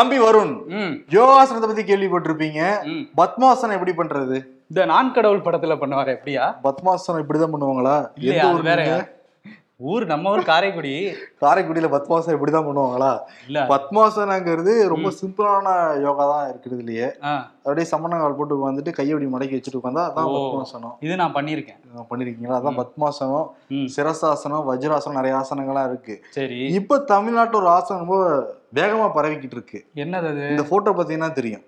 தம்பி வருண் யோகாசனத்தை பத்தி கேள்விப்பட்டிருப்பீங்க. பத்மாசனம் எப்படி பண்றது? இந்த நான் கடவுள் படத்துல பண்ணுவாரு எப்படியா? பத்மாசனம் இப்படிதான் பண்ணுவாங்களா? ஊர் வேற நீங்க? ஊர் நம்ம ஊர் காரைக்குடி. காரைக்குடியில பத்மாசனம் இப்படிதான் பண்ணுவாங்களா? இல்ல. பத்மாசனங்கிறது ரொம்ப சிம்பிளான யோகா தான் இருக்கிறது இல்லையே. அப்படியே சமணங்கால் போட்டு உட்காந்துட்டு கையை இப்படி மடக்கி வச்சுட்டு உட்காந்தா அதான். பத்மாசனம். இது நான் பண்ணியிருக்கேன். அஹ் பண்ணிருக்கீங்களா? அதான் பத்மாசனம் சிரசாசனம் வஜ்ராசனம் நிறைய ஆசனங்கள்லாம் இருக்கு. சரி. இப்ப தமிழ்நாட்டுல ஒரு ஆசனம் ரொம்ப வேகமா பரவிக்கிட்டு இருக்கு என்னது இந்த போட்டோ பாத்தீங்கன்னா தெரியும்.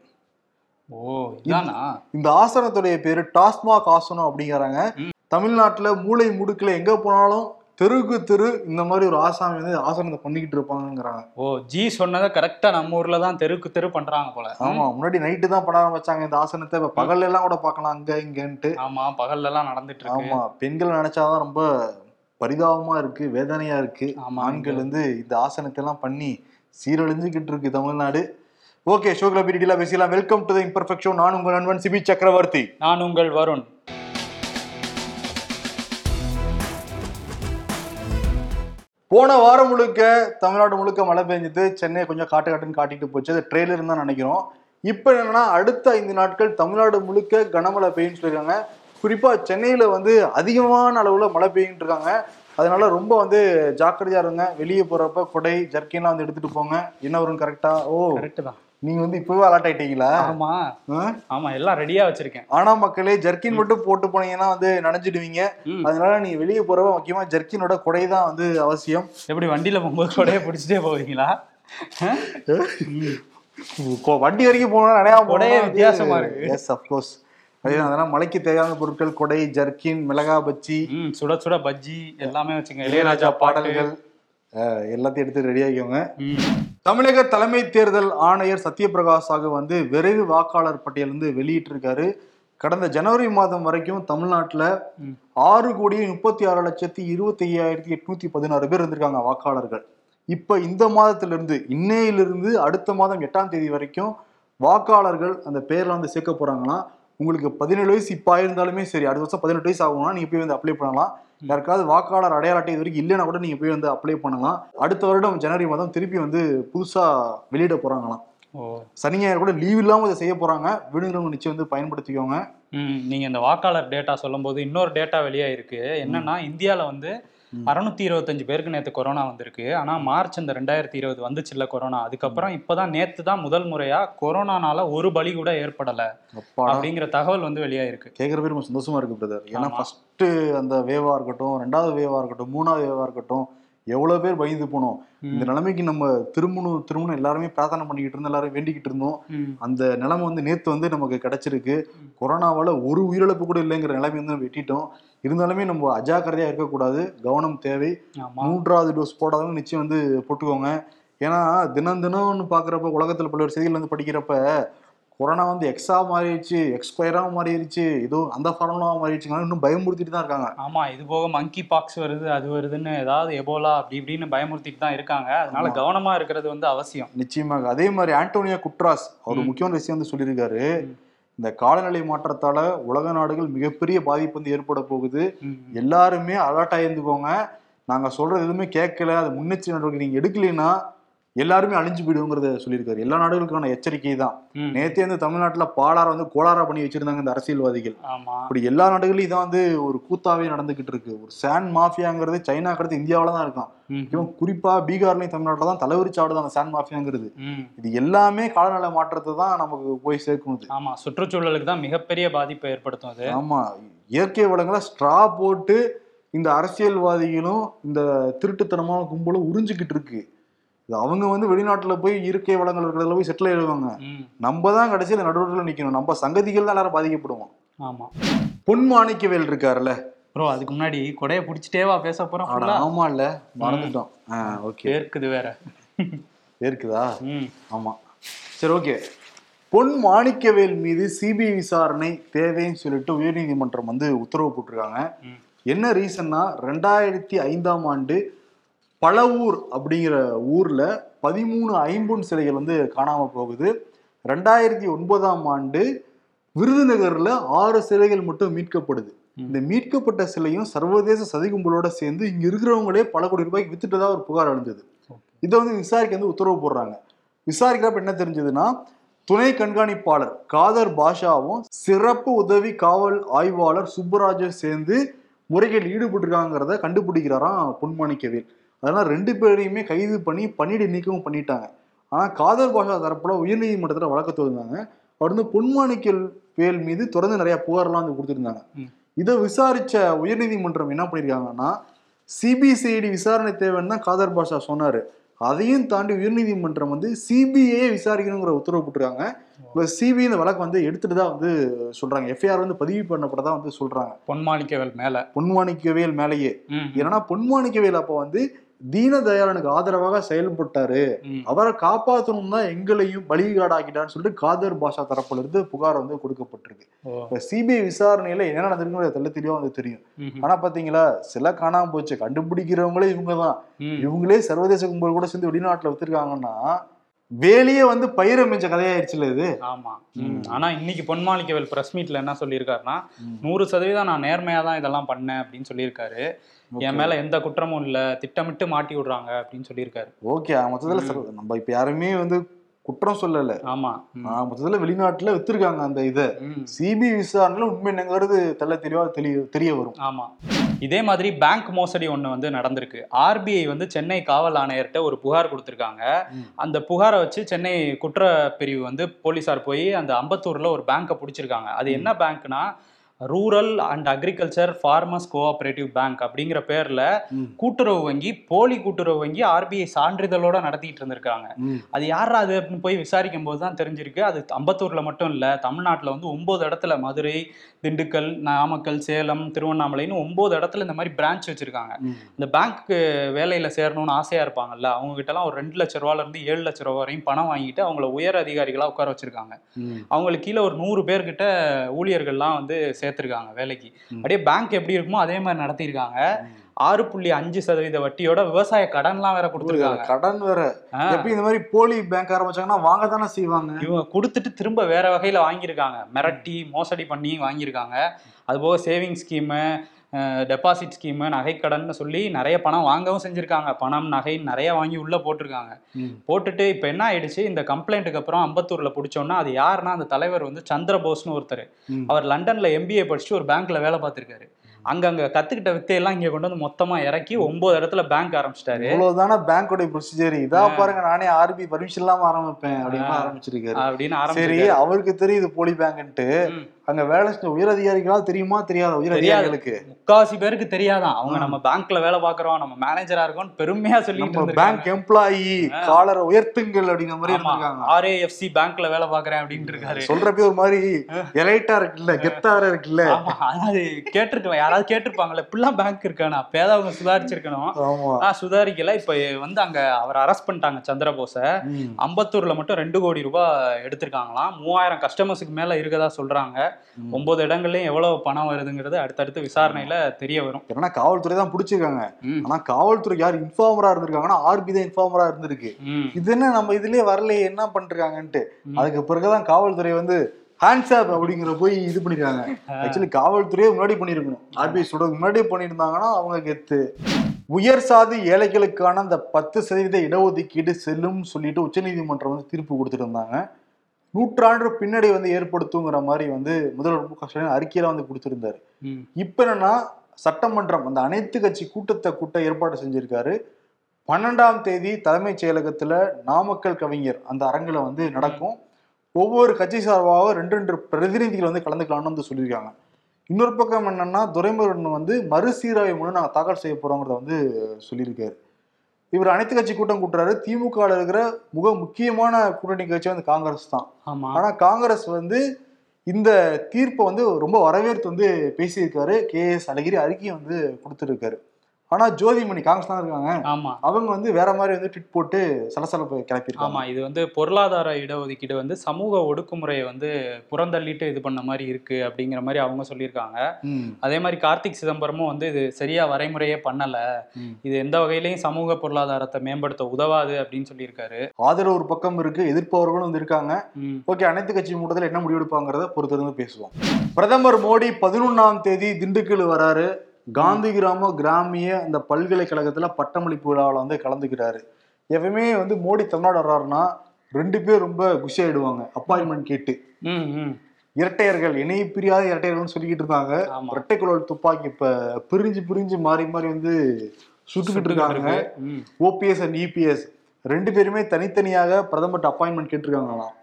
ஓ இதானா? இந்த ஆசனத்துடைய பேரு டாஸ்மாக் ஆசனம் அப்படிங்கிறாங்க. தமிழ்நாட்டுல மூளை முடுக்குல எங்க போனாலும் தெருவுக்கு தெரு இந்த மாதிரி ஒரு ஆசாமி வந்து ஆசனத்தை பண்ணிக்கிட்டு இருப்பாங்கங்கிறாங்க. ஓ ஜி சொன்னதை கரெக்டா நம்ம ஊர்ல தான் தெருக்கு தெரு பண்றாங்க போல. ஆமா முன்னாடி நைட்டு தான் பண்ண ஆரம்பிச்சாங்க இந்த ஆசனத்தை. இப்ப பகல்ல எல்லாம் கூட பார்க்கலாம் அங்க இங்கன்ட்டு. ஆமா பகல்ல எல்லாம் நடந்துட்டு இருக்கு ஆமா பெண்கள் நினைச்சாதான் ரொம்ப பரிதாபமா இருக்கு வேதனையா இருக்கு. ஆமா, ஆண்கள் வந்து இந்த ஆசனத்தை எல்லாம் பண்ணி சீரழிஞ்சுக்கிட்டு இருக்கு தமிழ்நாடு. ஓகே ஷோக்ல பீரியட்ல பேசலாம் welcome to the imperfect show நான் உங்கள் நண்பன் சிபி சக்கரவர்த்தி. நான் உங்கள் வருண். போன வாரம் முழுக்க தமிழ்நாடு முழுக்க மழை பெஞ்சுது சென்னை கொஞ்சம் காட்டு காட்டுன்னு காட்டிட்டு போச்சு. அது ட்ரெய்லர் தான் நினைக்கிறோம். இப்போ என்னன்னா அடுத்த ஐந்து நாட்கள் தமிழ்நாடு முழுக்க கனமழை பெய்யுன்னு சொல்லியிருக்காங்க. குறிப்பா சென்னையில வந்து அதிகமான அளவுல மழை பெய்யின்னு இருக்காங்க. அதனால ரொம்ப வந்து ஜாக்கிரதையா இருங்க. வெளியே போறப்ப கொடை ஜர்க்கின்லாம் வந்து எடுத்துட்டு போங்க. என்ன வரும் கரெக்டா ஓ கரெக்ட் தான். நீங்க வந்து இப்பவே அலர்ட் ஆயிட்டீங்களா? ஆமா? ஆமா எல்லாம் ரெடியா வச்சிருக்கேன். ஆனா மக்களே ஜர்க்கின் மட்டும் போட்டு போனீங்கன்னா வந்து நனைஞ்சிடுவீங்க. அதனால நீ வெளியே போறப்ப முக்கியமா ஜர்க்கினோட கொடை தான் வந்து அவசியம். எப்படி வண்டியில போகும்போது கொடையை பிடிச்சிட்டே போவீங்களா? வண்டி வரைக்கும் போனா நிறைய வித்தியாசமா இருக்கு. எஸ் அப்கோர்ஸ் அதெல்லாம் மலைக்கு தேவையான பொருட்கள் கொடை ஜர்க்கின் மிளகா ம் சுட சுட பஜ்ஜி எல்லாமே வச்சுங்க இளையராஜா பாடல்கள் எல்லாத்தையும் எடுத்து ரெடி ஆகிக்கோங்க தமிழக தலைமை தேர்தல் ஆணையர் சத்யபிரகாஷ் சாகு வந்து விரைவு வாக்காளர் பட்டியல் வந்து வெளியிட்டிருக்காரு. கடந்த ஜனவரி மாதம் வரைக்கும் தமிழ்நாட்டுல. ஆறு கோடியே முப்பத்தி ஆறு லட்சத்தி இருபத்தி ஐயாயிரத்தி எட்நூத்தி பதினாறு பேர் இருந்திருக்காங்க வாக்காளர்கள். இப்ப இந்த மாதத்திலிருந்து இன்னையிலிருந்து அடுத்த மாதம் எட்டாம் தேதி வரைக்கும் வாக்காளர்கள் அந்த பேர்ல வந்து சேர்க்க போறாங்களாம். உங்களுக்கு பதினேழு வயசு இப்ப ஆயிருந்தாலுமே சரி அடுத்த வருஷம் பதினெட்டு வயசு ஆகும்னா நீங்க போய் வந்து அப்ளை பண்ணலாம். யாருக்காவது வாக்காளர் அடையாள அட்டை இது வரைக்கும் இல்லைன்னா கூட நீங்க போய் வந்து அப்ளை பண்ணலாம். அடுத்த வருடம் ஜனவரி மாதம் திருப்பி வந்து புதுசா வெளியிட போறாங்களாம். ஓ. சனி ஞாயிறு கூட லீவ் இல்லாம இதை செய்ய போறாங்க. விடுங்கிறவங்க நிச்சயம் வந்து பயன்படுத்திக்கோங்க. ம் நீங்க இந்த வாக்காளர் டேட்டா சொல்லும்போது இன்னொரு டேட்டா வெளியாயிருக்கு. என்னன்னா இந்தியால வந்து. அறுநூத்தி இருபத்தஞ்சு பேருக்கு நேத்து கொரோனா வந்திருக்கு. ஆனா மார்ச் இந்த ரெண்டாயிரத்தி இருபது வந்துச்சுல்ல கொரோனா அதுக்கப்புறம் இப்பதான் நேத்து தான் முதல் முறையா கொரோனானால ஒரு பலி கூட ஏற்படல. அப்பாடா. அப்படிங்கிற தகவல் வந்து வெளியாயிருக்கு. கேட்குற பேர் ரொம்ப சந்தோஷமா இருக்கு பிரதர் ஏன்னா. ஃபர்ஸ்ட் அந்த வேவா இருக்கட்டும் ரெண்டாவது வேவா இருக்கட்டும் மூணாவது வேவா இருக்கட்டும் எவ்வளவு பேர் பயந்து போனோம். இந்த நிலைமைக்கு நம்ம திரும்பணும் திரும்பணும் எல்லாருமே பிரார்த்தனை பண்ணிக்கிட்டு இருந்தோம் எல்லாரும் வேண்டிக்கிட்டு இருந்தோம். அந்த நிலைமை வந்து நேத்து வந்து நமக்கு கிடைச்சிருக்கு. கொரோனாவால ஒரு உயிரிழப்பு கூட இல்லைங்கிற நிலைமை வந்து நம்ம வெட்டிட்டோம். இருந்தாலுமே நம்ம அஜாக்கிரதையா இருக்கக்கூடாது. கவனம் தேவை. மூன்றாவது டோஸ் போடாதவங்க நிச்சயம் வந்து போட்டுக்கோங்க. ஏன்னா தினம் தினம்னு பாக்குறப்ப உலகத்துல பல்வேறு செய்திகள் வந்து படிக்கிறப்ப கொரோனா வந்து எக்ஸா மாறிடுச்சு எக்ஸ்பயரா மாறிடுச்சு ஏதோ அந்த ஃபார்முலா மாறிடுச்சுங்க. இன்னும் பயமுறுத்திட்டு தான் இருக்காங்க. ஆமா இது போக மங்கி பாக்ஸ் வருது அது வருதுன்னு ஏதாவது எபோலா அப்படி இப்படின்னு பயமுறுத்திட்டு தான் இருக்காங்க. அதனால ஆமா. கவனமா இருக்கிறது வந்து அவசியம். நிச்சயமாக. அதே மாதிரி ஆண்டோனியா குட்ராஸ் அவர். முக்கியமான விஷயம் வந்து சொல்லியிருக்காரு. இந்த காலநிலை மாற்றத்தால உலக நாடுகள் மிகப்பெரிய பாதிப்பு வந்து ஏற்பட போகுது. எல்லாருமே அலர்ட் ஆயிருந்துக்கோங்க. நாங்க சொல்றது எதுவுமே கேட்கல. அது முன்னெச்சரிக்கை நடவடிக்கை நீங்க எடுக்கலைன்னா எல்லாருமே அழிஞ்சு போயிடுவோங்கிறத சொல்லியிருக்காரு. எல்லா நாடுகளுக்கான எச்சரிக்கை தான். நேத்தே வந்து தமிழ்நாட்டுல பாலார வந்து கோளாரா பண்ணி வச்சிருந்தாங்க இந்த அரசியல்வாதிகள். இப்படி எல்லா நாடுகளையும் இதான் வந்து ஒரு கூத்தாவே நடந்துகிட்டு இருக்கு. ஒரு சாண்ட் மாஃபியாங்கிறது சைனா கடத்து இந்தியாவில தான் இருக்கான். முக்கியமா குறிப்பா பீகார்லயும் தமிழ்நாட்டில் தான் தலைவரிச்சாடுது அந்த சாண்ட் மாஃபியாங்கிறது. இது எல்லாமே காலநிலை மாற்றத்தை தான் நமக்கு போய் சேர்க்கும் இது ஆமா சுற்றுச்சூழலுக்கு தான் மிகப்பெரிய பாதிப்பை ஏற்படுத்தும் அது. ஆமா இயற்கை வளங்களை ஸ்ட்ரா போட்டு இந்த அரசியல்வாதிகளும் இந்த திருட்டுத்தனமான கும்பலும் உறிஞ்சிக்கிட்டு இருக்கு. அவங்க வந்து வெளிநாட்டுல போய் இயற்கை வளங்கள் இருக்கிறதுல போய் செட்டில் ஆயிடுவாங்க. நம்ம தான் கடைசியில் நடுவில் நிக்கணும். நம்ம சங்கதிகள் தான் எல்லாரும் பாதிக்கப்படுவோம். ஆமா. பொன் மாணிக்கவேல் இருக்காருல்ல? ப்ரோ அதுக்கு முன்னாடி கொடைய புடிச்சிட்டேவா பேச போறோம்? ஆமா இல்ல மறந்துட்டோம். ஓகே. பேர்க்குது வேற. இருக்குதா. ஆமா. சரி ஓகே. பொன் மாணிக்கவேல் மீது சிபிஐ விசாரணை தேவைன்னு சொல்லிட்டு உயர்நீதிமன்றம் வந்து உத்தரவு போட்டிருக்காங்க. என்ன ரீசன்னா ரெண்டாயிரத்தி ஐந்தாம் ஆண்டு பழவூர் அப்படிங்கிற ஊர்ல பதிமூணு ஐம்பொன் சிலைகள் வந்து காணாம போகுது. ரெண்டாயிரத்தி ஒன்பதாம் ஆண்டு விருதுநகர்ல ஆறு சிலைகள் மட்டும் மீட்கப்படுது. இந்த மீட்கப்பட்ட சிலையும் சர்வதேச சதி கும்பலோட சேர்ந்து இங்க இருக்கிறவங்களே பல கோடி ரூபாய்க்கு வித்துட்டதா ஒரு புகார் எழுந்தது இதை வந்து விசாரிக்க வந்து உத்தரவு போடுறாங்க. விசாரிக்கிறப்ப என்ன தெரிஞ்சதுன்னா துணை கண்காணிப்பாளர் காதர் பாஷாவும் சிறப்பு உதவி காவல் ஆய்வாளர் சுப்புராஜும் சேர்ந்து முறைகேட்டில் ஈடுபட்டிருக்காங்கிறத கண்டுபிடிக்கிறாராம் பொன்மாணிக்கவேல். அதனால ரெண்டு பேரையுமே கைது பண்ணி பணியிடை நீக்கவும் பண்ணிட்டாங்க. ஆனா காதர் பாஷா தரப்புல உயர்நீதிமன்றத்துல வழக்கு தொடர்ந்தாங்க அவர் வந்து பொன்மாணிக்கல் வேல் மீது தொடர்ந்து நிறைய புகார்லாம் வந்து கொடுத்துருந்தாங்க. இதை விசாரிச்ச உயர்நீதிமன்றம் என்ன பண்ணிருக்காங்கன்னா சிபிசிஐடி விசாரணை தேவைன்னு தான் காதர் பாஷா சொன்னாரு. அதையும் தாண்டி உயர்நீதிமன்றம் வந்து சிபிஐயே விசாரிக்கணுங்கிற உத்தரவு போட்டிருக்காங்க. இப்போ சிபிஐ இந்த வழக்கு வந்து எடுத்துட்டு தான் வந்து சொல்றாங்க. எஃப்ஐஆர் வந்து பதிவு பண்ணப்பட்டதா வந்து சொல்றாங்க. பொன்மாணிக்கவேல் மேல. பொன்மாணிக்கவேல் மேலேயே. ஏன்னா பொன்மாணிக்கவேல் அப்ப வந்து தீனதயாளனுக்கு ஆதரவாக செயல்பட்டாரு. அவரை காப்பாற்றணும் தான் எங்களையும் பலிகாடாக்கிட்டான்னு சொல்லிட்டு காதர் பாஷா தரப்புல இருந்து புகார் வந்து கொடுக்கப்பட்டிருக்கு. இப்ப சிபிஐ விசாரணையில என்ன நடந்திருக்குன்னு தெள்ள தெளிவா வந்து தெரியும். ஆனா பாத்தீங்களா சில காணாம போச்சு. கண்டுபிடிக்கிறவங்களே இவங்க தான் ம். இவங்களே சர்வதேச கும்பல் கூட சேர்ந்து வெளிநாட்டுல வித்துருக்காங்கன்னா வேலையே வந்து பயிரை மிஞ்ச கதையாயிருச்சுல இது? ஆமா. ஆனா இன்னைக்கு பொன்மாணிக்கவேல் பிரஸ் மீட்ல என்ன சொல்லியிருக்காருன்னா நூறு சதவீதம் நான் நேர்மையா தான் இதெல்லாம் பண்ணேன் அப்படின்னு சொல்லியிருக்காரு. என் மேல எந்த குற்றமும் இல்ல. திட்டமிட்டு மாட்டி விடுறாங்க அப்படின்னு சொல்லியிருக்காரு. ஓகே. மொத்தத்துல நம்ம இப்ப யாருமே வந்து குற்றம் சொல்லல. ஆமா. மொத்தத்துல வெளிநாட்டுல வித்திருக்காங்க அந்த இதை. ம். சிபிஐ விசாரணையில உண்மை என்னங்கிறது தெள்ள தெளிவா தெரிய தெரிய வரும். ஆமா. இதே மாதிரி பேங்க் மோசடி ஒன்று வந்து நடந்திருக்கு. ஆர்பிஐ வந்து சென்னை காவல் ஆணையர்கிட்ட ஒரு புகார் கொடுத்துருக்காங்க. அந்த புகாரை வச்சு சென்னை குற்றப்பிரிவு வந்து போலீஸார் போய் அந்த அம்பத்தூர்ல ஒரு பேங்க்கை பிடிச்சிருக்காங்க. அது என்ன பேங்க்னா rural and agriculture farmers cooperative bank அப்படிங்கிற பேர்ல. கூட்டுறவு வங்கி போலி கூட்டுறவு வங்கி ஆர்பிஐ சான்றிதழோட நடத்திட்டு இருந்திருக்காங்க. அது யாரா அது அப்படின்னு போய் விசாரிக்கும் போது தான் தெரிஞ்சிருக்கு அது அம்பத்தூர்ல மட்டும் இல்ல தமிழ்நாட்டுல வந்து ஒன்பது இடத்துல மதுரை திண்டுக்கல் நாமக்கல் சேலம் திருவண்ணாமலைன்னு ஒன்பது இடத்துல இந்த மாதிரி பிரான்ச் வச்சிருக்காங்க. இந்த பேங்க்கு வேலையில சேரணும்னு ஆசையா இருப்பாங்கல்ல அவங்க கிட்ட எல்லாம் ஒரு ரெண்டு லட்ச ரூபால இருந்து ஏழு லட்ச ரூபா வரையும் பணம் வாங்கிட்டு அவங்கள உயர் அதிகாரிகளா உட்கார வச்சிருக்காங்க. அவங்களுக்கு கீழே ஒரு நூறு பேர்கிட்ட ஊழியர்கள்லாம் வந்து சேர்த்திருக்காங்க வேலைக்கு. அப்படியே பேங்க் எப்படி இருக்குமோ அதே மாதிரி நடத்தியிருக்காங்க. ஆறு புள்ளி அஞ்சு சதவீத வட்டியோட விவசாய கடன்லாம் வேற கொடுத்துருக்காங்க. கடன் வேற. எப்படி இந்த மாதிரி போலி பேங்க் ஆரம்பிச்சாங்கன்னா வாங்க தானே செய்வாங்க. இவங்க கொடுத்துட்டு திரும்ப வேற வகையில வாங்கியிருக்காங்க. மிரட்டி மோசடி பண்ணி வாங்கியிருக்காங்க. அதுபோக சேவிங் ஸ்கீமு டெபாசிட் ஸ்கீமு நகைக்கடன்னு சொல்லி நிறைய பணம் வாங்கவும் செஞ்சிருக்காங்க. பணம் நகை நிறைய வாங்கி உள்ள போட்டிருக்காங்க. போட்டுட்டு இப்போ என்ன ஆயிடுச்சு? இந்த கம்ப்ளைண்ட்டுக்கு அப்புறம் அம்பத்தூர்ல பிடிச்சோன்னா அது யாருன்னா அந்த தலைவர் வந்து சந்திரபோஸ்னு ஒருத்தர். அவர் லண்டன்ல எம்பிஏ படிச்சுட்டு ஒரு பேங்க்ல வேலை பார்த்திருக்காரு. அங்கங்க கத்துக்கிட்ட வித்தையெல்லாம் இங்க கொண்டு வந்து மொத்தமா இறக்கி ஒன்பது இடத்துல பேங்க் ஆரம்பிச்சிட்டாரு. இவ்வளவுதானே பேங்கோட ப்ரொசீஜர் இதா பாருங்க நானே ஆர்பி பர்மிஷன் இல்லாம ஆரம்பிப்பேன் அப்படின்னு ஆரம்பிச்சிருக்காரு. அப்படின்னு சரி அவருக்கு தெரியுது போலி பேங்க்ன்ட்டு அங்க வேலை செஞ்ச உயர் அதிகாரிகளா தெரியுமா? தெரியாத? உயர் தெரியாது. அதிகாரிகளுக்கு முக்காவாசி பேருக்கு தெரியாதான் அவங்க. நம்ம பேங்க்ல வேலை பாக்குறோம் நம்ம மேனேஜரா இருக்கோம் பெருமையா இருந்திருக்காங்க. பேங்க் எம்ப்ளாயி காலரை உயர்த்துங்கள் அப்படிங்கிற மாதிரி. இருந்திருக்காங்க. ஆர்ஏஎஃப்சி பேங்க்ல வேலை பாக்குறேன் அப்படின்ட்டு இருக்காரு. சொல்றப்பே ஒரு மாதிரி எலைட்டா இருக்குல்ல கெத்தா வேற இருக்குல்ல. ஆமா. ஆனா அது கேட்டிருக்கலாம் யாராவது கேட்டிருப்பாங்கல்ல இப்படிலாம் பேங்க் இருக்கானா? அப்பயாவது அவங்க சுதாரிச்சிருக்கணும். ஆமா. ஆனா சுதாரிக்கல. இப்ப வந்து அங்க அவர் அரெஸ்ட் பண்ணிட்டாங்க சந்திரபோஸ. அம்பத்தூர்ல மட்டும் ரெண்டு கோடி ரூபாய் எடுத்திருக்காங்களாம். மூவாயிரம் கஸ்டமர்ஸுக்கு மேல இருக்கதா சொல்றாங்க. ஒன்பது இடங்கள்லயும் எவ்வளவு பணம் வருதுங்கிறது அடுத்தடுத்து விசாரணையில தெரிய வரும். ஏன்னா காவல்துறை தான் பிடிச்சிருக்காங்க. ஆனா காவல்துறைக்கு யார் இன்ஃபார்மரா இருந்திருக்காங்கன்னா ஆர்பி தான் இன்ஃபார்மரா இருந்திருக்கு. இது என்ன நம்ம இதுலயே வரலையே என்ன பண்ணிருக்காங்கன்ட்டு ம். அதுக்கு பிறகுதான் காவல்துறை வந்து ஹேண்ட்ஸ் அப் அப்படிங்கிற போய் இது பண்ணிருக்காங்க. ஆக்சுவலி காவல்துறையே முன்னாடி பண்ணிருக்கணும். ஆர்பிஐ சுட முன்னாடியே பண்ணியிருந்தாங்கன்னா அவங்க கெத்து. உயர் சாதி ஏழைகளுக்கான அந்த பத்து சதவீத இடஒதுக்கீடு செல்லும் சொல்லிட்டு உச்சநீதிமன்றம் வந்து தீர்ப்பு கொடுத்துட்டு இருந்தாங்க. நூற்றாண்டு பின்னடை வந்து ஏற்படுத்துங்கிற மாதிரி வந்து முதல்வர் மு க ஸ்டாலின் அறிக்கையில வந்து கொடுத்திருந்தாரு. இப்ப என்னன்னா சட்டமன்றம் அந்த அனைத்து கட்சி கூட்டத்தை கூட்ட ஏற்பாடு செஞ்சிருக்காரு. பன்னெண்டாம் தேதி தலைமைச் செயலகத்துல நாமக்கல் கவிஞர் அந்த அரங்குல வந்து நடக்கும். ஒவ்வொரு கட்சி சார்பாக ரெண்டு ரெண்டு பிரதிநிதிகள் வந்து கலந்துக்கலாம்னு வந்து சொல்லியிருக்காங்க. இன்னொரு பக்கம் என்னன்னா துரைமுருகன் வந்து மறுசீராய்வு மனு நாங்கள் தாக்கல் செய்ய போறோங்கிறத வந்து சொல்லியிருக்காரு. இவர் அனைத்து கட்சி கூட்டம் கூட்டுறாரு. திமுக இருக்கிற மிக முக்கியமான கூட்டணி கட்சி வந்து காங்கிரஸ் தான். ஆனா காங்கிரஸ் வந்து இந்த தீர்ப்பை வந்து ரொம்ப வரவேற்று வந்து பேசியிருக்காரு. கே எஸ் அழகிரி அறிக்கையை வந்து கொடுத்துருக்காரு. ஆனா ஜோதிமணி காங்கிரஸ் தான் இருக்காங்க. ஆமா. அவங்க வந்து வேற மாதிரி வந்து ட்விட் போட்டு சலசலப்பை கிளப்பியிருக்காங்க. ஆமா இது வந்து பொருளாதார இடஒதுக்கீடு வந்து சமூக ஒடுக்குமுறையை வந்து புறந்தள்ளிட்டு இது பண்ண மாதிரி இருக்கு அப்படிங்கிற மாதிரி அவங்க சொல்லியிருக்காங்க. அதே மாதிரி கார்த்திக் சிதம்பரமும் வந்து இது சரியா வரைமுறையே பண்ணல. இது எந்த வகையிலையும் சமூக பொருளாதாரத்தை மேம்படுத்த உதவாது அப்படின்னு சொல்லியிருக்காரு. ஆதரவு ஒரு பக்கம் இருக்கு எதிர்ப்பவர்களும் வந்து இருக்காங்க. ஓகே அனைத்து கட்சி கூட்டத்தில் என்ன முடிவெடுப்பாங்கிறத பொறுத்திருந்து பேசுவோம். பிரதமர் மோடி பதினொன்னாம் தேதி திண்டுக்கல் வராரு. காந்தி கிராம கிராமிய அந்த பல்கலைக்கழகத்துல பட்டமளிப்பு விழாவில் வந்து கலந்துக்கிறாரு. எப்பவுமே வந்து மோடி தமிழ்நாடு வர்றாருன்னா ரெண்டு பேர் ரொம்ப குஷி ஆயிடுவாங்க அப்பாயின்மெண்ட் கேட்டு. இரட்டையர்கள் இணைய பிரியாத இரட்டையர்கள்னு சொல்லிக்கிட்டு இருந்தாங்க இரட்டை குழல் துப்பாக்கி இப்ப பிரிஞ்சு பிரிஞ்சு மாறி மாறி வந்து சுட்டுக்கிட்டு இருக்காங்க. ஓபிஎஸ் அண்ட் இபிஎஸ் ரெண்டு பேருமே தனித்தனியாக பிரதமர்கிட்ட அப்பாயின்மெண்ட் கேட்டிருக்காங்களாம்.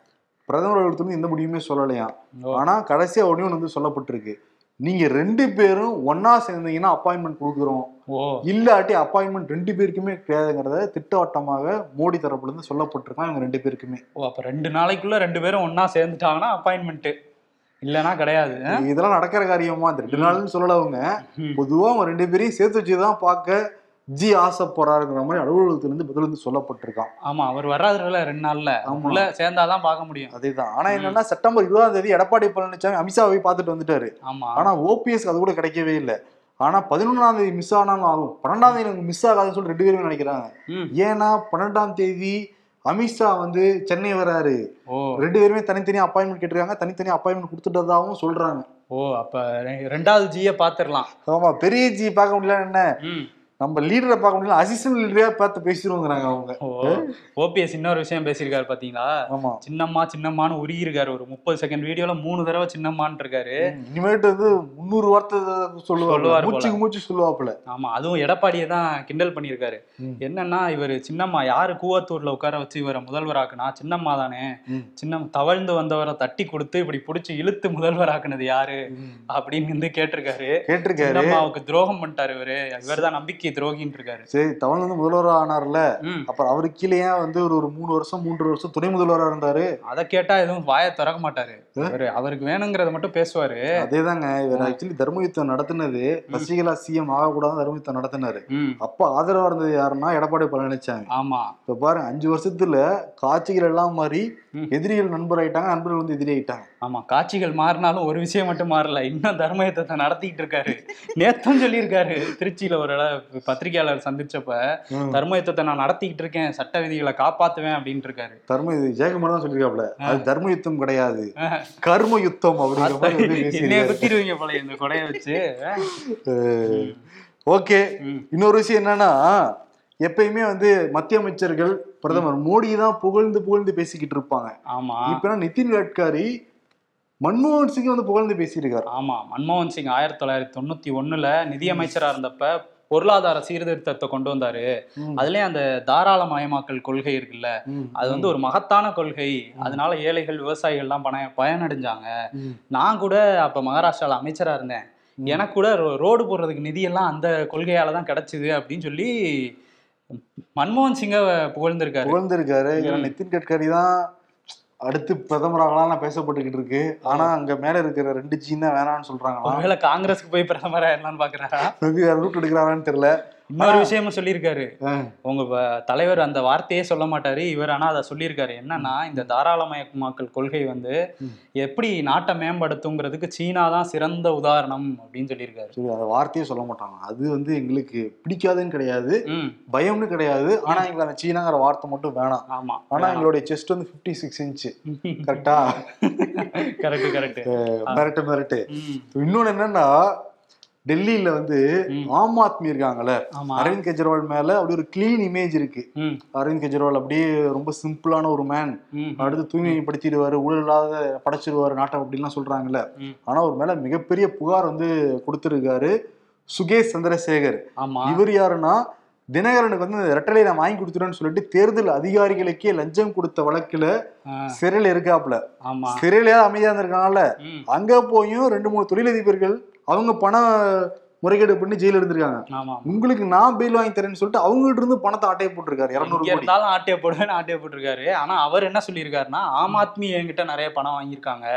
பிரதமர் அலுவலகத்துல எந்த முடிவுமே சொல்லலையாம். ஆனா கடைசியா ஒன்று வந்து சொல்லப்பட்டிருக்கு. நீங்க ரெண்டு பேரும் ஒண்ணா சேர்ந்தீங்கன்னா அப்பாயின்மெண்ட் கொடுக்குறோம். இல்லாட்டி அப்பாயின்மெண்ட் ரெண்டு பேருக்குமே கிடையாதுங்கிறத திட்டவட்டமாக மோடி தரப்புல இருந்து சொல்லப்பட்டிருக்காங்க இவங்க ரெண்டு பேருக்குமே. ஓ அப்ப ரெண்டு நாளைக்குள்ள ரெண்டு பேரும் ஒண்ணா சேர்ந்துட்டாங்கன்னா அப்பாயின்மெண்ட் இல்லனா கிடையாது? இதெல்லாம் நடக்கிற காரியமா? இந்த ரெண்டு நாள்னு சொல்லல அவங்க. ம். பொதுவா அவங்க ரெண்டு பேரையும் சேர்த்து வச்சுதான் பார்க்க ஜி ஆசை போறாருங்கிற மாதிரி அலுவலகத்துல இருந்து பதில் வந்து சொல்லப்பட்டிருக்கான். ஆமா அவர் வர்றாருல ரெண்டு நாள்ல. உள்ள சேர்ந்தாதான் பார்க்க முடியும். அதேதான். ஆனா என்னன்னா செப்டம்பர் இருபதாம் தேதி எடப்பாடி பழனிசாமி அமித்ஷாவை பார்த்துட்டு வந்துட்டாரு. ஆமா. ஆனா ஓபிஎஸ் அது கூட கிடைக்கவே இல்லை. ஆனா பதினொன்றாம் தேதி மிஸ் ஆனாலும் ஆகும். பன்னெண்டாம் தேதி எனக்கு மிஸ் ஆகாதுன்னு சொல்லி ரெண்டு பேருமே நினைக்கிறாங்க. ஏன்னா பன்னெண்டாம் தேதி அமித்ஷா வந்து சென்னை வராரு. ரெண்டு பேருமே தனித்தனியா அப்பாயின்மெண்ட் கேட்டிருக்காங்க. தனித்தனியா அப்பாயின்மெண்ட் கொடுத்துட்டதாகவும் சொல்றாங்க. ஓ அப்ப ரெண்டாவது ஜிய பாத்துரலாம் ஆமா பெரிய ஜி பார்க்க முடியல என்ன? நம்ம லீடரை பார்க்க முடியல அசிஸ்டன்ட் லீடரா பார்த்து பேசிடுவோங்கிறாங்க அவங்க. ஓபிஎஸ் இன்னொரு விஷயம் பேசியிருக்காரு பாத்தீங்களா? ஆமா. சின்னம்மா சின்னம்மான்னு உருகிருக்காரு ஒரு முப்பது செகண்ட் வீடியோல மூணு தடவை சின்னம்மான்னு இருக்காரு. இனிமேட்டு வந்து முந்நூறு வார்த்தை சொல்லுவாரு. மூச்சுக்கு மூச்சு சொல்லுவாப்புல. ஆமா அதுவும் எடப்பாடியை தான் கிண்டல் பண்ணியிருக்காரு. என்னன்னா இவர் சின்னம்மா யாரு கூவத்தூர்ல உட்கார வச்சு இவரை முதல்வராக்குனா சின்னம்மா தானே. சின்னம் தவழ்ந்து வந்தவரை தட்டி கொடுத்து இப்படி புடிச்சு இழுத்து முதல்வராக்குனது யாரு? அப்படின்னு வந்து கேட்டிருக்காரு. கேட்டிருக்காரு. துரோகம் பண்ணிட்டாரு இவரு. இவர் தான் நம்பிக்கை. துரோகின்னு இருக்காரு. சரி தமிழ் வந்து முதல்வர் ஆனார்ல அப்புறம் அவருக்கு கீழே வந்து ஒரு ஒரு மூணு வருஷம் மூன்று வருஷம் துணை முதல்வரா இருந்தாரு. அதை கேட்டா எதுவும் வாயை திறக்க மாட்டாரு. அவருக்கு வேணுங்கிறத மட்டும் பேசுவாரு. அதேதாங்க இவர் ஆக்சுவலி தர்ம யுத்தம் நடத்தினது சசிகலா சிஎம் ஆகக்கூடாது தர்ம யுத்தம் நடத்தினாரு. அப்ப ஆதரவா இருந்தது யாருன்னா எடப்பாடி பழனிசாமி ஆமா. இப்ப பாருங்க அஞ்சு வருஷத்துல காட்சிகள் எல்லாம் மாறி. எதிரிகள் நண்பர் ஆயிட்டாங்க நண்பர்கள் வந்து எதிரி ஆயிட்டாங்க ஆமா காட்சிகள் மாறினாலும் ஒரு விஷயம் மட்டும் மாறல. இன்னும் தர்ம யுத்தத்தை நடத்திட்டு இருக்காரு. நேத்தும் சொல்லியிருக்காரு. திருச்சியில ஒரு பத்திரிகையாளர் சந்திச்சப்ப தர்ம யுத்தத்தை நான் நடத்திக்கிட்டு இருக்கேன். சட்ட விதிகளை காப்பாத்துவேன் அப்படின்ட்டு இருக்காரு. தர்ம இது ஜெயக்குமார் தான் சொல்லியிருக்காப்ல அது தர்ம யுத்தம் கிடையாது. கர்ம யுத்தம் அப்படிங்கிற குத்திடுவீங்க போல இந்த கொடைய வச்சு. ஓகே. இன்னொரு விஷயம் என்னன்னா எப்பயுமே வந்து மத்திய அமைச்சர்கள் பிரதமர் மோடி தான் புகழ்ந்து புகழ்ந்து பேசிக்கிட்டு இருப்பாங்க. ஆமா. இப்ப நிதின் கட்காரி மன்மோகன் சிங் வந்து புகழ்ந்து பேசியிருக்காரு ஆமா மன்மோகன் சிங் ஆயிரத்தி தொள்ளாயிரத்தி தொண்ணூத்தி ஒண்ணுல நிதியமைச்சரா இருந்தப்ப பொருளாதார சீர்திருத்தத்தை கொண்டு வந்தாரு. அதுலயும் அந்த தாராளமயமாக்கல் கொள்கை இருக்குல்ல. அது வந்து ஒரு மகத்தான கொள்கை. அதனால ஏழைகள் விவசாயிகள்லாம் பண பயனடைஞ்சாங்க. நான் கூட அப்ப மகாராஷ்டிரால அமைச்சரா இருந்தேன். எனக்கு கூட ரோடு போடுறதுக்கு நிதியெல்லாம் அந்த கொள்கையால தான் கிடைச்சது அப்படின்னு சொல்லி மன்மோகன் சிங்க புகழ்ந்திருக்காரு. புகழ்ந்திருக்காரு. நிதின் கட்கரி தான் அடுத்து பிரதமராகலாம் பேசப்பட்டுக்கிட்டு இருக்கு. ஆனா அங்க மேல இருக்கிற ரெண்டு ஜீன் தான் வேணாம்னு சொல்றாங்களாம். ஒருவேளை காங்கிரஸ்க்கு போய் பிரதமர் ஆயிடலாம்னு பாக்குறாரா? மேபி வேற ரூட் எடுக்கிறாரான்னு தெரியல. இன்னொரு விஷயமும் சொல்லியிருக்காரு. உங்க தலைவர் அந்த வார்த்தையே சொல்ல மாட்டாரு. இவர் ஆனா அதை சொல்லியிருக்காரு. என்னன்னா இந்த தாராளமயமாக்கல் கொள்கை வந்து. எப்படி நாட்டை மேம்படுத்துங்கிறதுக்கு சீனா தான் சிறந்த உதாரணம் அப்படின்னு சொல்லியிருக்காரு. சரி அந்த வார்த்தையே சொல்ல மாட்டாங்க. அது வந்து எங்களுக்கு பிடிக்காதுன்னு கிடையாது. பயம்னு கிடையாது. ஆனா எங்களுக்கு அந்த சீனாங்கிற வார்த்தை மட்டும் வேணாம். ஆமா. ஆனா எங்களுடைய செஸ்ட் வந்து 56 சிக்ஸ் இன்ச்சு கரெக்டா கரெக்ட் கரெக்ட் மிரட்டு மிரட்டு. இன்னொன்னு என்னன்னா டெல்லியில வந்து. ஆம் ஆத்மி இருக்காங்கல்ல. அரவிந்த் கெஜ்ரிவால் மேல அப்படி ஒரு கிளீன் இமேஜ் இருக்கு. அரவிந்த் கெஜ்ரிவால் அப்படியே ரொம்ப சிம்பிளான ஒரு மேன் அடுத்து தூய்மைப்படுத்திடுவாரு ஊழல் இல்லாத படைச்சிருவாரு நாட்டை அப்படின்லாம் சொல்றாங்கல்ல. ஆனா ஒரு மேல மிகப்பெரிய புகார் வந்து கொடுத்திருக்காரு சுகேஷ் சந்திரசேகர். இவர் யாருன்னா தினகரனுக்கு வந்து இந்த ரெட்டலை நான் வாங்கி கொடுத்துட்டேன்னு சொல்லிட்டு தேர்தல் அதிகாரிகளுக்கே லஞ்சம் கொடுத்த வழக்குல சிறையில இருக்காப்புல. ஆமா. சிறையில அமைதியா இருந்திருக்காங்கல்ல. ம். அங்க போயும் ரெண்டு மூணு தொழிலதிபர்கள் அவங்க பண முறைகேடு பண்ணி ஜெயில இருந்திருக்காங்க. உங்களுக்கு நான் பெயில் வாங்கி தரேன்னு சொல்லிட்டு அவங்ககிட்ட இருந்து பணத்தை ஆட்டையை போட்டிருக்காரு. இருநூறு இருந்தாலும் ஆட்டைய போடுவேன் ஆட்டைய போட்டிருக்காரு. ஆனா அவர் என்ன சொல்லியிருக்காருன்னா ஆம் ஆத்மி என்கிட்ட நிறைய பணம் வாங்கியிருக்காங்க.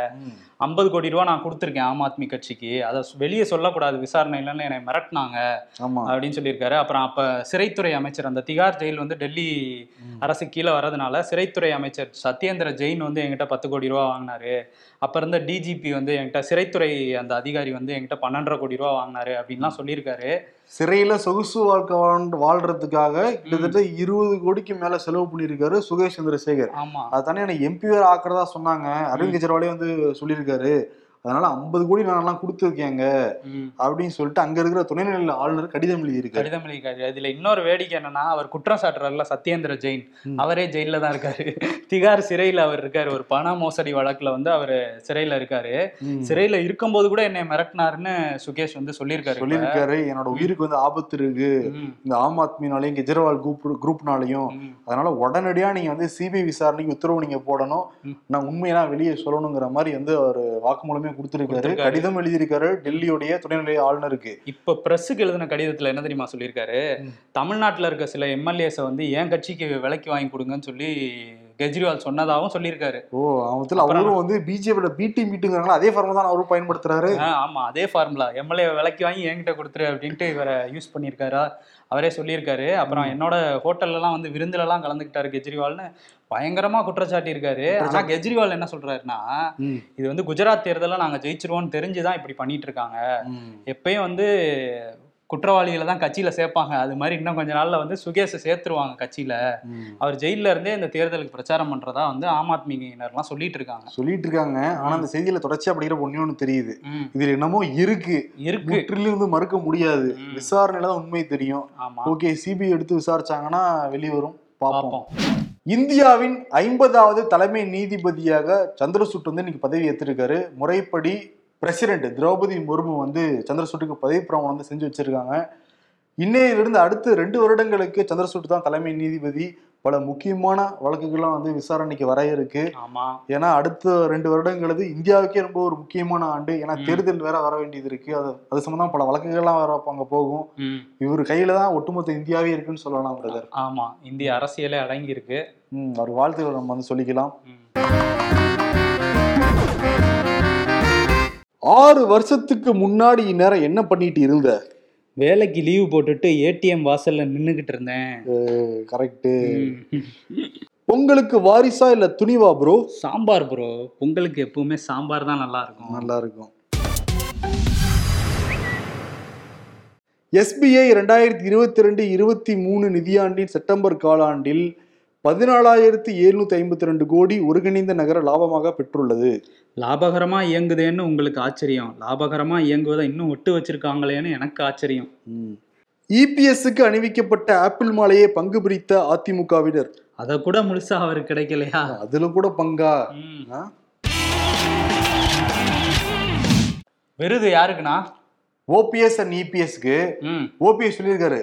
ஐம்பது கோடி ரூபா நான் கொடுத்துருக்கேன் ஆம் ஆத்மி கட்சிக்கு. அதை வெளியே சொல்லக்கூடாது விசாரணையிலன்னு என்னை மிரட்டினாங்க அப்படின்னு சொல்லியிருக்காரு. அப்புறம் அப்ப சிறைத்துறை அமைச்சர் அந்த திகார் ஜெயில் வந்து டெல்லி. அரசு கீழே வரதுனால சிறைத்துறை அமைச்சர் சத்யேந்திர ஜெயின் வந்து என்கிட்ட பத்து கோடி ரூபா வாங்கினாரு. அப்ப இருந்த டிஜிபி வந்து என்கிட்ட சிறைத்துறை அந்த அதிகாரி வந்து என்கிட்ட பன்னெண்டரை கோடி ரூபா வாங்கினாரு அப்படின்லாம் சொல்லியிருக்காரு. சிறையில சொகுசு வாழ்க்கை வாழ்- வாழ்றதுக்காக கிட்டத்தட்ட இருபது கோடிக்கு மேல செலவு பண்ணியிருக்காரு சுகேஷ் சந்திரசேகர். ஆமா. அது தானே எனக்கு எம்பி வேற ஆக்குறதா சொன்னாங்க. அரவிந்த் கெஜ்ரிவாலே வந்து சொல்லியிருக்காரு. करे அதனால ஐம்பது கோடி நான்லாம் கொடுத்துருக்கேங்க ம். அப்படின்னு சொல்லிட்டு அங்க இருக்கிற துணைநிலை ஆளுநர் கடிதம் எழுதியிருக்காரு. கடிதம் எழுதியிருக்காரு. இதுல இன்னொரு வேடிக்கை என்னன்னா அவர் குற்றம் சாட்டுறாருல சத்யேந்திர ஜெயின். அவரே ஜெயில தான் இருக்காரு. திகார் சிறையில அவர் இருக்காரு. ஒரு பண மோசடி வழக்குல வந்து அவர் சிறையில இருக்காரு. சிறையில இருக்கும்போது கூட என்னை மிரட்டினாருன்னு சுகேஷ் வந்து சொல்லியிருக்காரு. சொல்லியிருக்காரு. என்னோட உயிருக்கு வந்து ஆபத்து இருக்கு. இந்த ஆம் ஆத்மினாலையும் கெஜ்ரிவால் குரூப் குரூப்னாலையும். அதனால உடனடியா நீங்க வந்து சிபிஐ விசாரணைக்கு உத்தரவு நீங்க போடணும். நான் உண்மையெல்லாம் வெளியே சொல்லணுங்கிற மாதிரி வந்து அவர் வாக்குமூலமே கொடுத்திருக்காரு கொடுத்திருக்காரு. கடிதம் எழுதியிருக்காரு டெல்லியோடைய துணைநிலை ஆளுநருக்கு இப்ப பிரஸ்ஸுக்கு எழுதின கடிதத்துல என்ன தெரியுமா சொல்லியிருக்காரு. தமிழ்நாட்டுல இருக்க சில எம்எல்ஏஸை வந்து என் கட்சிக்கு விலைக்கு வாங்கி கொடுங்கன்னு சொல்லி கெஜ்ரிவால் சொன்னதாகவும் சொல்லியிருக்காரு. ஓ அவத்துல அவரும் வந்து பிஜேபியோட பிடி மீட்டுங்கிறாங்களா அதே ஃபார்ம் தான் அவரும் பயன்படுத்துறாரு. ஆமா அதே ஃபார்முலா எம்எல்ஏ விலைக்கு வாங்கி என்கிட்ட கொடுத்துரு அப்படின்ட்டு இவரை யூஸ் பண்ணியிருக்காரா. அவரே சொல்லியிருக்காரு. அப்புறம் என்னோட ஹோட்டல்லலாம் வந்து விருந்துலலாம் கலந்துக்கிட்டாரு கெஜ்ரிவால்னு. பயங்கரமா குற்றச்சாட்டி இருக்காரு. ஆனா கெஜ்ரிவால் என்ன சொல்றாருன்னா. இது வந்து குஜராத் தேர்தலில் நாங்க ஜெயிச்சிருவோம்னு தெரிஞ்சுதான் இப்படி பண்ணிட்டு இருக்காங்க. எப்பயும் வந்து குற்றவாளிகளை தான் கட்சியில சேர்ப்பாங்க. அது மாதிரி இன்னும் கொஞ்ச நாள்ல வந்து சுகேஷை சேர்த்துருவாங்க கட்சியில. அவர் ஜெயில்ல இருந்தே இந்த தேர்தலுக்கு பிரச்சாரம் பண்றதா வந்து ஆம் ஆத்மியினர்லாம் சொல்லிட்டு இருக்காங்க. சொல்லிட்டு இருக்காங்க ஆனா அந்த செய்தியில தொடர்ச்சியா படிக்கிற ஒண்ணே ஒண்ணு தெரியுது. இதுல என்னமோ இருக்கு. இருக்கு. முற்றிலும் வந்து மறுக்க முடியாது. விசாரணையில தான் உண்மை தெரியும். ஓகே சிபிஐ எடுத்து விசாரிச்சாங்கன்னா வெளியே வரும் பார்ப்போம். பார்ப்போம். இந்தியாவின் ஐம்பதாவது தலைமை நீதிபதியாக சந்திரசூட் வந்து இன்னைக்கு பதவி ஏற்றிருக்காரு முறைப்படி பிரசிடென்ட் திரௌபதி முர்மு வந்து சந்திரசூட்டுக்கு பதவி பிரமாணம் வந்து செஞ்சு வச்சிருக்காங்க. இன்னையிலிருந்து அடுத்து ரெண்டு வருடங்களுக்கு சந்திரசூட் தான் தலைமை நீதிபதி. பல முக்கியமான வழக்குகள்லாம் வந்து விசாரணைக்கு வர இருக்கு. ஆமா. ஏன்னா அடுத்த ரெண்டு வருடங்கிறது இந்தியாவுக்கே ரொம்ப ஒரு முக்கியமான ஆண்டு. ஏன்னா. தேர்தல் வேற வர வேண்டியது இருக்கு. அது அது சம்பந்தமா பல வழக்குகள்லாம் வேற அங்க போகும். இவர் கையில தான் ஒட்டுமொத்த இந்தியாவே இருக்குன்னு சொல்லலாம் பிரதர் ஆமா. இந்திய அரசியலே அடங்கி இருக்கு ம் அவர் வாழ்த்துக்களை நம்ம வந்து சொல்லிக்கலாம். ஆறு வருஷத்துக்கு முன்னாடி இந்நேரம் என்ன பண்ணிட்டு இருந்த? வேலைக்கு லீவு போட்டுட்டு ஏடிஎம் வாசல்ல நின்னுகிட்டு இருந்தேன். கரெக்ட். பொங்கலுக்கு வாரிசா இல்ல துணிவா ப்ரோ சாம்பார் ப்ரோ பொங்கலுக்கு எப்பவுமே சாம்பார் தான் நல்லா இருக்கும் நல்லா இருக்கும் எஸ்பிஐ ரெண்டாயிரத்தி இருபத்தி ரெண்டு இருபத்தி மூணு நிதியாண்டின் செப்டம்பர் காலாண்டில் பதினாலாயிரத்தி எழுநூத்தி ஐம்பத்தி ரெண்டு கோடி ஒருங்கிணைந்த நகர லாபமாக பெற்றுள்ளது. லாபகரமா இயங்குதேன்னு உங்களுக்கு ஆச்சரியம். லாபகரமா இயங்குவதை இன்னும் விட்டு வச்சிருக்காங்களேன்னு எனக்கு ஆச்சரியம். இபிஎஸ்க்கு அணிவிக்கப்பட்ட ஆப்பிள் மாலையை பங்கு பிரித்த அதிமுகவினர். அத கூட முழுசா அவருக்கு கிடைக்கலையா? அதுல கூட பங்கா? விருது யாருக்குண்ணா? ஓபிஎஸ் அண்ட் இபிஎஸ்க்கு ஓபிஎஸ் சொல்லியிருக்காரு.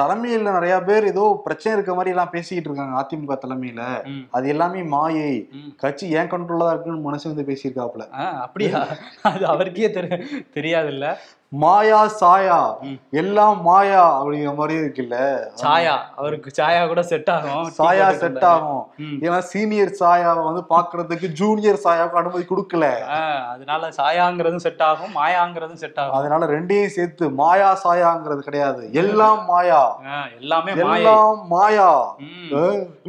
தலைமையில நிறைய பேர் ஏதோ பிரச்சனை இருக்க மாதிரி எல்லாம் பேசிக்கிட்டு இருக்காங்க அதிமுக தலைமையில. அது எல்லாமே மாயை. கட்சி ஏன் கண்ட்ரோல்ல தான் இருக்குன்னு மனுஷன் வந்து பேசியிருக்காப்ல அப்படியா? அது அவருக்கே தெரி தெரியாதுல்ல. மாயா சாயா. எல்லாம் மாயா அப்படிங்கிற மாதிரி இருக்குல்ல? சாயா. அவருக்கு சாயா கூட செட் ஆகும். சாயா செட். ஆகும். ஏன்னா சீனியர் சாயாவை வந்து பாக்குறதுக்கு ஜூனியர் சாயாவுக்கு அனுமதி கொடுக்கல. அதனால சாயாங்கிறதும் செட் ஆகும் மாயாங்கிறதும் செட் ஆகும். அதனால ரெண்டையும் சேர்த்து மாயா சாயாங்கிறது கிடையாது. எல்லாம் மாயா. எல்லாமே எல்லாம் மாயா.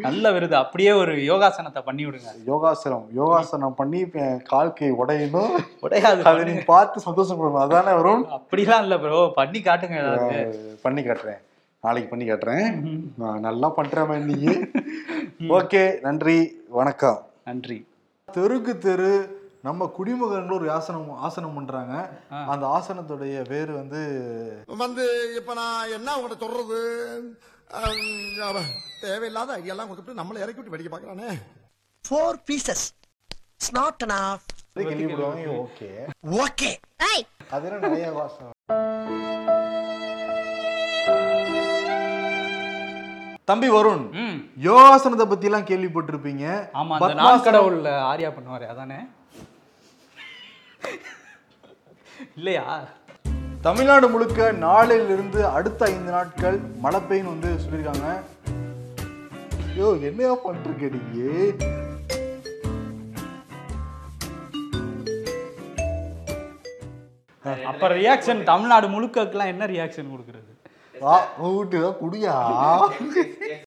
நல்ல விருது. அப்படியே ஒரு யோகாசனத்தை பண்ணி விடுங்க. யோகாசனம். யோகாசனம் பண்ணி இப்ப கால் கை உடையணும். உடையாது. அதை நீங்க பார்த்து சந்தோஷப்படணும். அதானே வரும் அப்படிலாம் இல்ல ப்ரோ பண்ணி காட்டுங்க ஏதாவது பண்ணி காட்டுறேன். நாளைக்கு பண்ணி காட்டுறேன். நல்லா பண்றேன் நீ ஓகே நன்றி வணக்கம். நன்றி. தெருக்கு தெரு நம்ம குடிமகன்கள் ஒரு ஆசனம் ஆசனம் பண்றாங்க. அந்த ஆசனத்துடைய பேர் வந்து வந்து இப்ப நான் என்ன உங்கள்கிட்ட சொல்றது? தேவையில்லாத ஐடியாலாம் கொடுத்துட்டு நம்மளை இறக்கி விட்டு வெடிக்க பாக்குறானே four pieces. It's not enough. கேள்விப்படுவாங்க ஓகே Okay. அதெல்லாம் நிறைய வாசம் தம்பி வருண் யோகாசனத்தை பத்தி எல்லாம் கேள்விப்பட்டிருப்பீங்க ஆமா அந்த பத்மாசனம் நான் கடவுள்ல ஆரியா பண்ணுவாரு அதானே இல்லையா தமிழ்நாடு முழுக்க நாளையிலிருந்து அடுத்த ஐந்து நாட்கள் மழை பெய்யும் வந்து சொல்லியிருக்காங்க யோ என்னையா பண்ணிருக்க அப்ப ரியாக்ஷன் தமிழ்நாடு முழுக்கக்கெல்லாம் என்ன ரியாக்ஷன் கொடுக்கறது? வீட்டு குடியா?